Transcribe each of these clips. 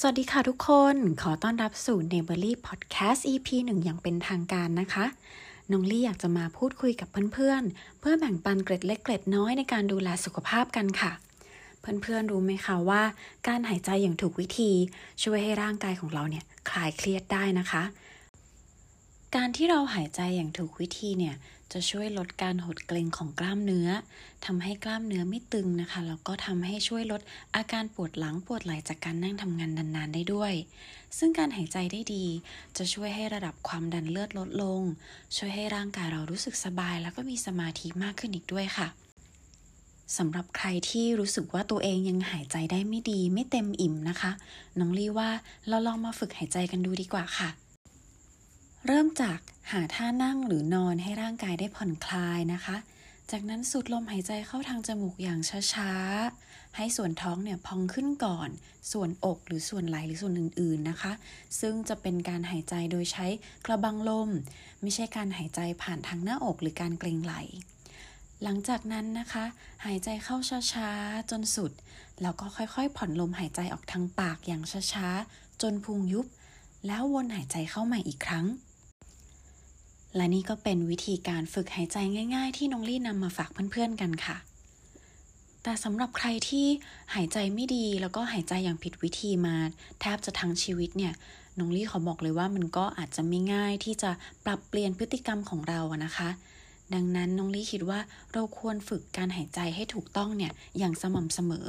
สวัสดีค่ะทุกคน ขอต้อนรับสู่ n e b e r l y Podcast EP 1 อย่างเป็นทางการนะคะ น้องลี่อยากจะมาพูดคุยกับเพื่อนๆ เพื่อแบ่งปันเกร็ดเล็กเกร็ดน้อยในการดูแลสุขภาพกันค่ะ เพื่อนๆ รู้ไหมคะว่า การหายใจอย่างถูกวิธี ช่วยให้ร่างกายของเราเนี่ยคลายเครียดได้นะคะ การที่เราหายใจอย่างถูกวิธีเนี่ย จะช่วยลดการหดเกร็งของกล้ามเนื้อทำให้กล้ามเนื้อไม่ตึงนะคะ แล้วก็ทำให้ช่วยลดอาการปวดหลังปวดไหล่จากการนั่งทำงานนานๆได้ด้วย ซึ่งการหายใจได้ดี จะช่วยให้ระดับความดันเลือดลดลง ช่วยให้ร่างกายเรารู้สึกสบาย แล้วก็มีสมาธิมากขึ้นอีกด้วยค่ะสำหรับใครที่รู้สึกว่าตัวเองยังหายใจได้ไม่ดี ไม่เต็มอิ่มนะคะ น้องลี่ว่าเราลองมาฝึกหายใจกันดูดีกว่าค่ะ เริ่มจากหาท่านั่งหรือนอนให้ร่างกายได้ผ่อนคลายนะคะ จากนั้นสูดลมหายใจเข้าทางจมูกอย่างช้าๆ ให้ส่วนท้องเนี่ยพองขึ้นก่อน ส่วนอกหรือส่วนไหล่หรือส่วนอื่นๆนะคะ ซึ่งจะเป็นการหายใจโดยใช้กระบังลม ไม่ใช่การหายใจผ่านทางหน้าอกหรือการเกรงไหล่หลังจากนั้นนะคะ หายใจเข้าช้าๆ จนสุด แล้วก็ค่อยๆ ผ่อนลมหายใจออกทางปากอย่างช้าๆ จนพุงยุบ แล้ววนหายใจเข้าใหม่อีกครั้ง และนี่ก็เป็นวิธีการฝึกหายใจง่าย ๆ ที่น้องลี่นำมาฝากเพื่อนๆกันค่ะ แต่สำหรับใครที่หายใจไม่ดีแล้วก็หายใจอย่างผิดวิธีมา แทบจะทั้งชีวิตเนี่ยน้องลี่ขอบอกเลยว่ามันก็อาจจะไม่ง่ายที่จะปรับเปลี่ยนพฤติกรรมของเราอะนะคะ ดังนั้นน้องลี่คิดว่าเราควรฝึกการหายใจให้ถูกต้องเนี่ยอย่างสม่ำเสมอ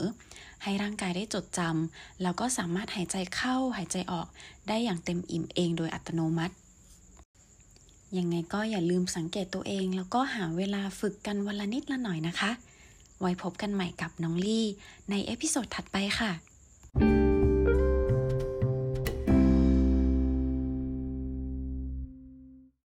ให้ร่างกายได้จดจำแล้วก็สามารถหายใจเข้าหายใจออกได้อย่างเต็มอิ่มเองโดยอัตโนมัติ ยังไงก็อย่าลืมสังเกตตัวเอง แล้วก็หาเวลาฝึกกันวันละนิดละหน่อยนะคะ ไว้พบกันใหม่กับน้องลี่ ใน episode ถัดไปค่ะ